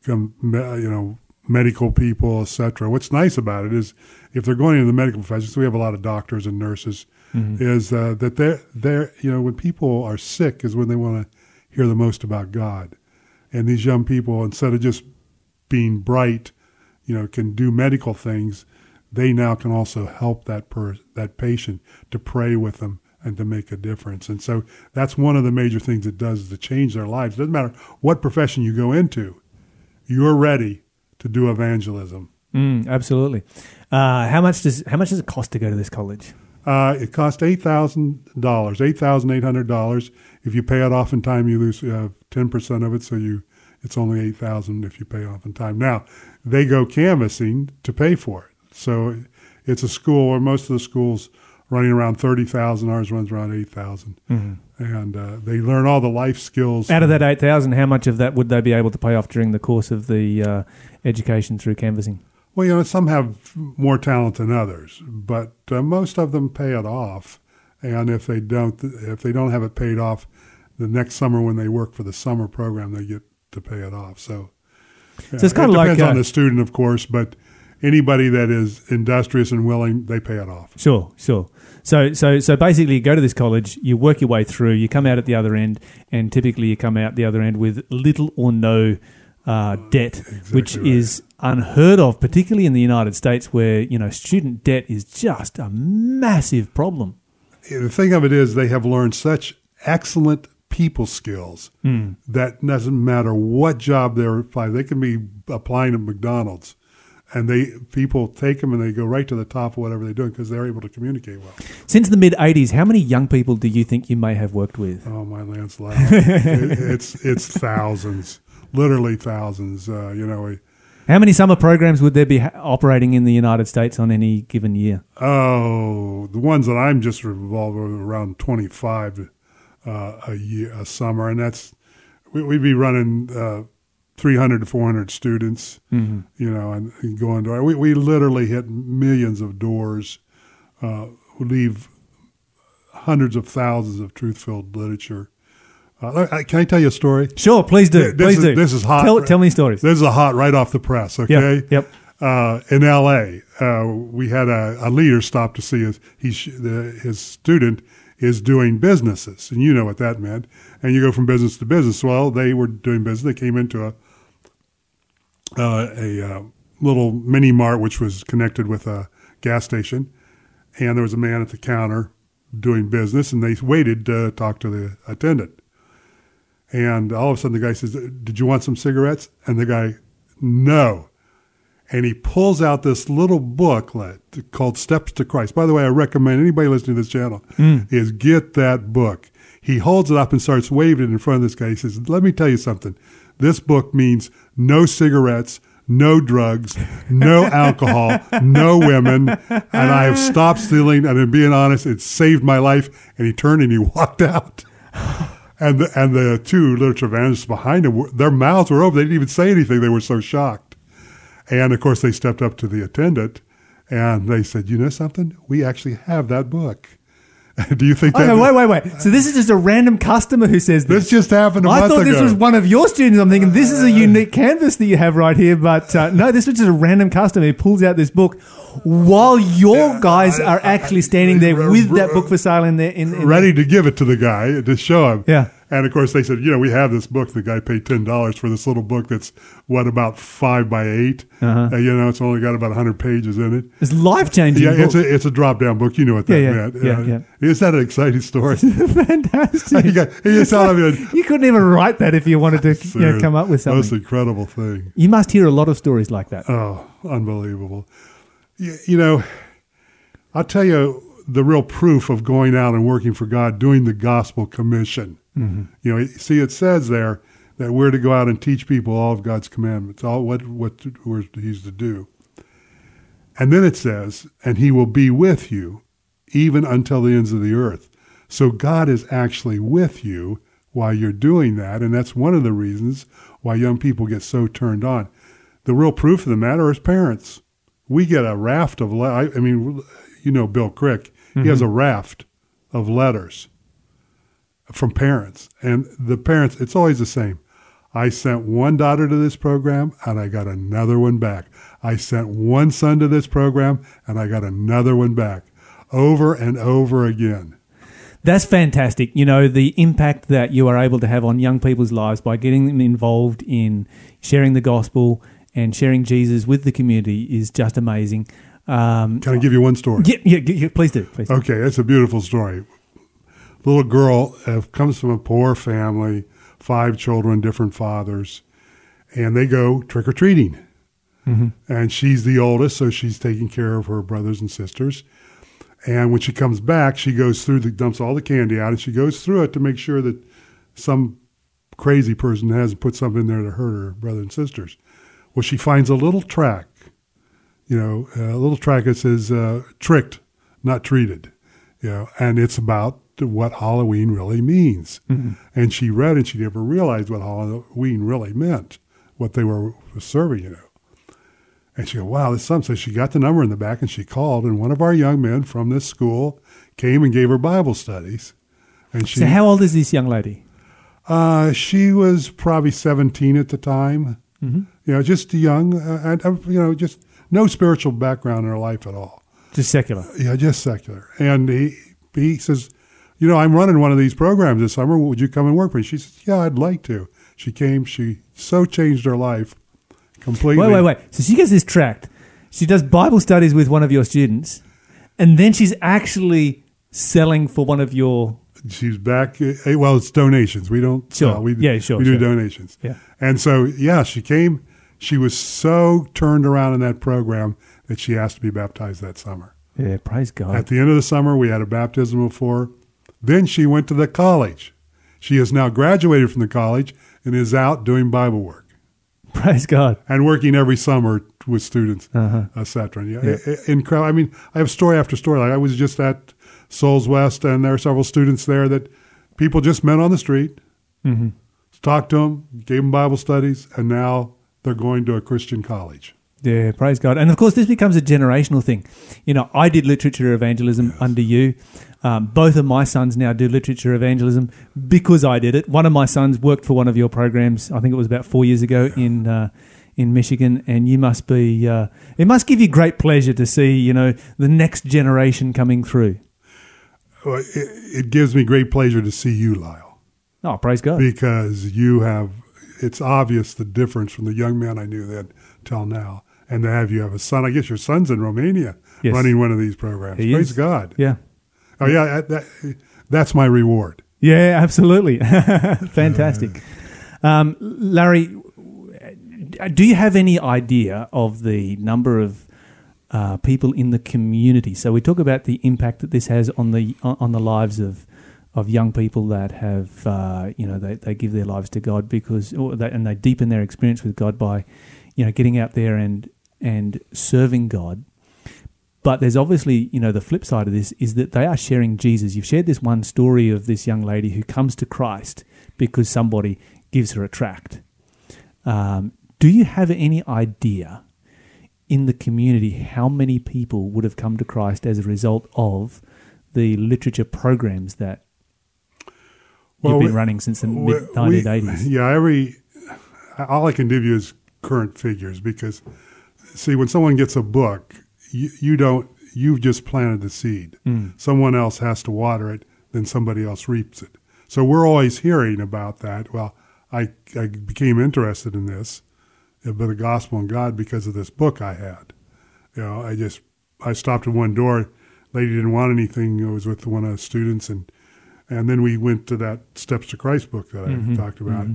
become you know medical people, etc. What's nice about it is if they're going into the medical profession, so we have a lot of doctors and nurses, is uh, that they're they're you know when people are sick is when they want to hear the most about God, and these young people instead of just being bright you know, can do medical things, they now can also help that per that patient to pray with them and to make a difference. And so that's one of the major things it does is to change their lives. It doesn't matter what profession you go into, you're ready to do evangelism. Mm, absolutely. Uh, how much does how much does it cost to go to this college? Uh, it costs eight thousand dollars, eight thousand eight hundred dollars. If you pay it off in time, you lose uh, ten percent of it. So you, it's only eight thousand if you pay off in time. Now they go canvassing to pay for it. So it's a school where most of the schools running around thirty thousand. Ours runs around eight and uh, they learn all the life skills. Out of that eight thousand, how much of that would they be able to pay off during the course of the uh, education through canvassing? Well, you know, some have more talent than others, but uh, most of them pay it off. And if they don't, if they don't have it paid off, the next summer when they work for the summer program, they get to pay it off. So, So it's yeah, kind it of like depends uh, on the student, of course, but anybody that is industrious and willing, they pay it off. Sure, sure. So, so, so basically, you go to this college, you work your way through, you come out at the other end, and typically you come out the other end with little or no uh, debt, which right. is unheard of, particularly in the United States, where you know student debt is just a massive problem. The thing of it is, they have learned such excellent people skills Hmm. that doesn't matter what job they're applying. They can be applying at McDonald's, and they people take them and they go right to the top of whatever they're doing because they're able to communicate well. Since the mid '80s, how many young people do you think you may have worked with? Oh my lands loud! it, it's it's thousands, literally thousands. Uh, you know, we- How many summer programs would there be ha- operating in the United States on any given year? oh, the ones that I'm just involved with around twenty five uh, a year, a summer, and that's we, we'd be running uh, three hundred to four hundred students. Mm-hmm. You know, and, and going to we we literally hit millions of doors, uh, leave hundreds of thousands of truth filled literature. Uh, can I tell you a story? Sure, please do. This please is- do. this is hot. Tell, tell me stories. This is a hot right off the press. Okay. Yep. Yep. Uh, in L.A., uh, we had a, a leader stop to see his he sh- the, his student is doing businesses, and you know what that meant. And you go from business to business. Well, they were doing business. They came into a uh, a uh, little mini mart which was connected with a gas station, and there was a man at the counter doing business, and they waited to talk to the attendant. And all of a sudden, the guy says, "Did you want some cigarettes?" And the guy, "No." And he pulls out this little booklet called "Steps to Christ." By the way, I recommend anybody listening to this channel hmm. is get that book. He holds it up and starts waving it in front of this guy. He says, "Let me tell you something. This book means no cigarettes." No drugs, no alcohol, no women, and I have stopped stealing. And in being honest, it saved my life. And he turned and he walked out. And the, and the two literature evangelists behind him, their mouths were open. They didn't even say anything. They were so shocked. And of course, they stepped up to the attendant and they said, "You know something? We actually have that book. Do you think that Okay, wait, wait, wait. So this is just a random customer who says this. this just happened I thought this ago? was one of your students. I'm thinking this is a unique canvass that you have right here, but uh, no, this was just a random customer who pulls out this book while your guys are actually standing there with that book for sale in there. In, in ready to give it to the guy to show him. Yeah. And of course, they said, you know, we have this book. The guy paid ten dollars for this little book that's what about five by 8 Uh-huh. Uh, you know, it's only got about hundred pages in it. It's life changing. Yeah, it's a it's a drop down book. You know what that Yeah, yeah, meant. yeah, Uh, yeah. Is that an exciting story? fantastic. you, got, you. You couldn't even write that if you wanted to you know, come up with something. Most incredible thing. You must hear a lot of stories like that. Oh, unbelievable. You, you know, I'll tell you the real proof of going out and working for God, doing the gospel commission. Mm-hmm. You know, see, it says there that we're to go out and teach people all of God's commandments, all what what He's to do. And then it says, and He will be with you, even until the ends of the earth. So God is actually with you while you're doing that, and that's one of the reasons why young people get so turned on. The real proof of the matter is parents. We get a raft of, le- I, I mean, you know, Bill Crick. He has mm-hmm. a raft of letters from parents, and the parents. It's always the same. I sent one daughter to this program, and I got another one back. I sent one son to this program, and I got another one back, over and over again. That's fantastic. You know, the impact that you are able to have on young people's lives by getting them involved in sharing the gospel and sharing Jesus with the community is just amazing. Um, Can I give you one story? yeah, yeah, yeah, please do. Please. do. Okay, it's a beautiful story. Little girl uh, comes from a poor family, five children, different fathers, and they go trick or treating. And she's the oldest, so she's taking care of her brothers and sisters. And when she comes back, she goes through the dumps all the candy out, and she goes through it to make sure that some crazy person hasn't put something in there to hurt her brother and sisters. Well, she finds a little track, you know, a little track that says uh, "tricked, not treated," you know, and it's about what Halloween really means. And she read and she never realized what Halloween really meant, what they were serving, you know. And she go, wow, this is something. So she got the number in the back and she called, and one of our young men from this school came and gave her Bible studies. And she, So, how old is this young lady? uh, she was probably 17 at the time. Mm-hmm. You know, just young, uh, and, uh, you know, just no spiritual background in her life at all. Just secular. Yeah, just secular. And he, he says, you know, I'm running one of these programs this summer. Would you come and work for me? She says, yeah, I'd like to. She came. She so changed her life completely. Wait, wait, wait. So she gets this tract. She does Bible studies with one of your students, and then she's actually selling for one of your. She's back. uh, Well, it's donations. We don't. Sure. sell. we, Yeah, sure, We do sure. donations. Yeah. And so, yeah, she came. She was so turned around in that program that she asked to be baptized that summer. Yeah, praise God. At the end of the summer, we had a baptismal for her. Then she went to the college. She has now graduated from the college and is out doing Bible work praise God. and working every summer with students, Uh-huh. etc. Yeah, i- i- incredible. I mean, I have story after story. Like I was just at Souls West, and there are several students there that people just met on the street, Mm-hmm. talked to them, gave them Bible studies, and now they're going to a Christian college. Yeah, praise God. And of course, this becomes a generational thing. You know, I did literature evangelism under you. Um, both of my sons now do literature evangelism because I did it. One of my sons worked for one of your programs. I think it was about four years ago in uh, in Michigan, and you must be. Uh, it must give you great pleasure to see you know the next generation coming through. Well, It, it gives me great pleasure to see you, Lyle. Oh, praise God. because you have it's obvious the difference from the young man I knew then till now. And to have you have a son, I guess your son's in Romania Yes. running one of these programs. He Praise is. God. Yeah. Oh yeah, that, that, that's my reward. Yeah, absolutely. Fantastic. Um, Larry, do you have any idea of the number of uh, people in the community? So we talk about the impact that this has on the on the lives of of young people that have uh, you know they, they give their lives to God because or they, and they deepen their experience with God by you know getting out there and and serving God. But there's obviously, you know, the flip side of this is that they are sharing Jesus. You've shared this one story of this young lady who comes to Christ because somebody gives her a tract. Um, do you have any idea in the community how many people would have come to Christ as a result of the literature programs that Well, you've been we- running since the mid 1980s? Yeah, every all I can give you is current figures because see when someone gets a book, you, you don't you've just planted the seed. Mm. Someone else has to water it, then somebody else reaps it. So we're always hearing about that. Well, I I became interested in this, uh, but the gospel and God because of this book I had. You know, I just I stopped at one door. Lady didn't want anything. I was with one of the students, and and then we went to that Steps to Christ book that I Mhm, talked about.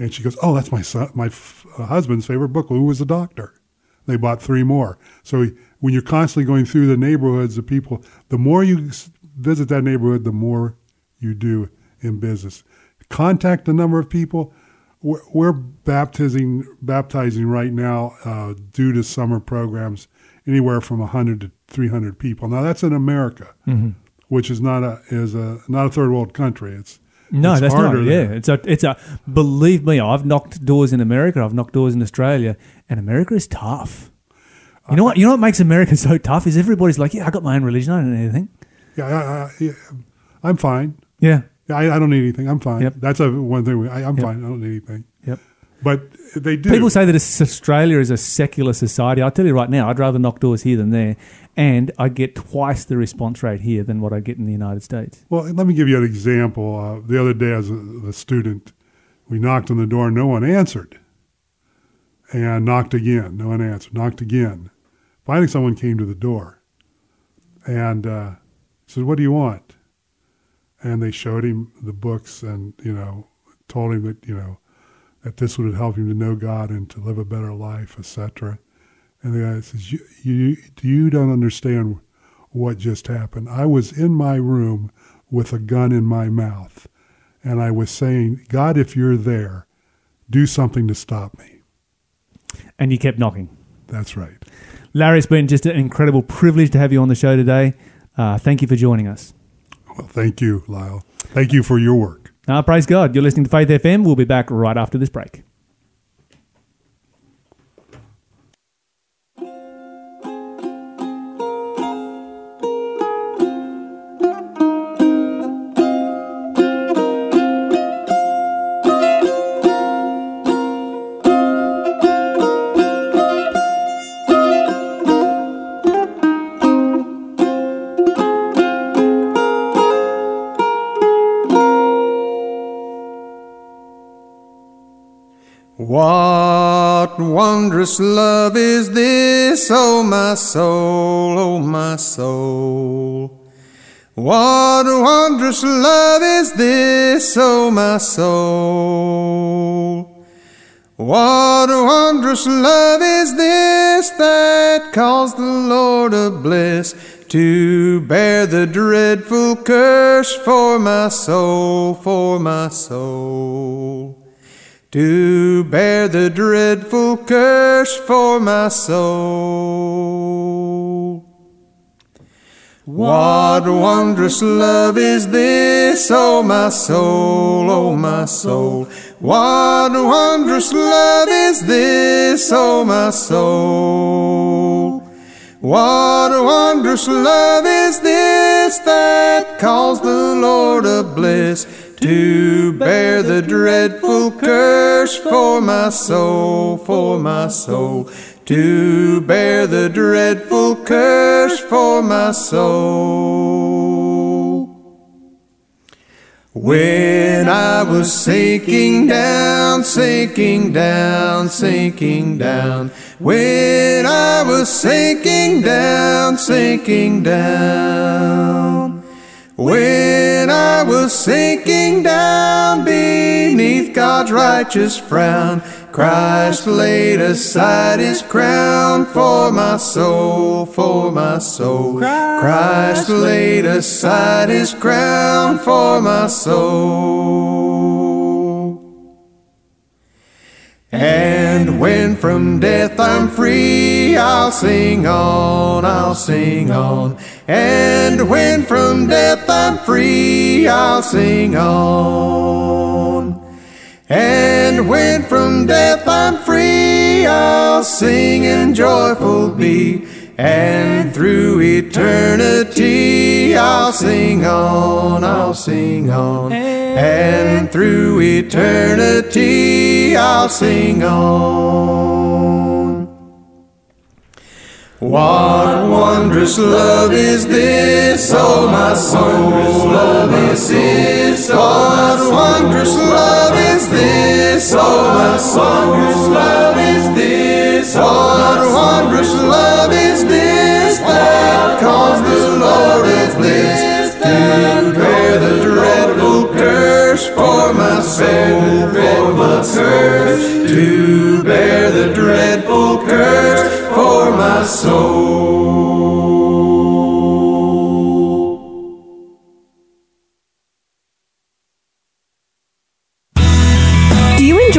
And she goes, "Oh, that's my son, my f- husband's favorite book. Who was a doctor?" They bought three more. So when you're constantly going through the neighborhoods of people, the more you visit that neighborhood, the more you do in business. Contact a number of people. We're, we're baptizing baptizing right now uh, due to summer programs anywhere from 100 to 300 people. Now that's in America, Mhm. which is not a is a not a third world country. It's No, it's that's not. Yeah, it's a, it's a. Believe me, I've knocked doors in America. I've knocked doors in Australia, and America is tough. You know what? You know what makes America so tough is everybody's like, yeah, I got my own religion. I don't need anything. Yeah, I, I, yeah, I'm fine. Yeah, Yeah, I, I don't need anything. I'm fine. Yep. That's a one thing. I, I'm Yep. fine. I don't need anything. But they do. People say that Australia is a secular society. I'll tell you right now, I'd rather knock doors here than there, and I get twice the response rate here than what I get in the United States. Well, let me give you an example. Uh, the other day, as a, a student, we knocked on the door and no one answered. and knocked again. No one answered. Knocked again. Finally, someone came to the door and uh, said, "What do you want?" And they showed him the books and you know told him that you know that this would help him to know God and to live a better life, etc. And the guy says, you, you, you don't understand what just happened. I was in my room with a gun in my mouth, and I was saying, God, if you're there, do something to stop me. And you kept knocking. That's right. Larry, it's been just an incredible privilege to have you on the show today. Uh, thank you for joining us. Well, thank you, Lyle. Thank you for your work. Uh, praise God. You're listening to Faith FM. We'll be back right after this break. Wondrous love is this, oh my soul, oh my soul? What wondrous love is this, oh my soul? What wondrous love is this that caused the Lord of bliss to bear the dreadful curse for my soul, for my soul? To bear the dreadful curse for my soul. What wondrous love is this, oh my soul, oh my soul? What wondrous love is this, oh my soul? What wondrous love is this that calls the Lord a bliss to bear the dreadful curse for my soul, for my soul, to bear the dreadful curse for my soul. When I was sinking down, sinking down, sinking down. When I was sinking down, sinking down. When I was sinking down beneath God's righteous frown, Christ laid aside his crown for my soul, for my soul. Christ laid aside his crown for my soul. And when from death I'm free, I'll sing on, I'll sing on. And when from death I'm free, I'll sing on. And when from death I'm free, I'll sing and joyful be. And through eternity, I'll sing on, I'll sing on. And through eternity, I'll sing on. What wondrous love is this, oh my soul? Love is this. What wondrous love is this, oh my soul? Love is this. What wondrous love is this that caused the Lord of bliss to bear the dreadful curse for my soul, for my curse, to bear the dreadful curse for my soul.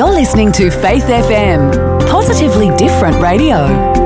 You're listening to Faith FM, positively different radio.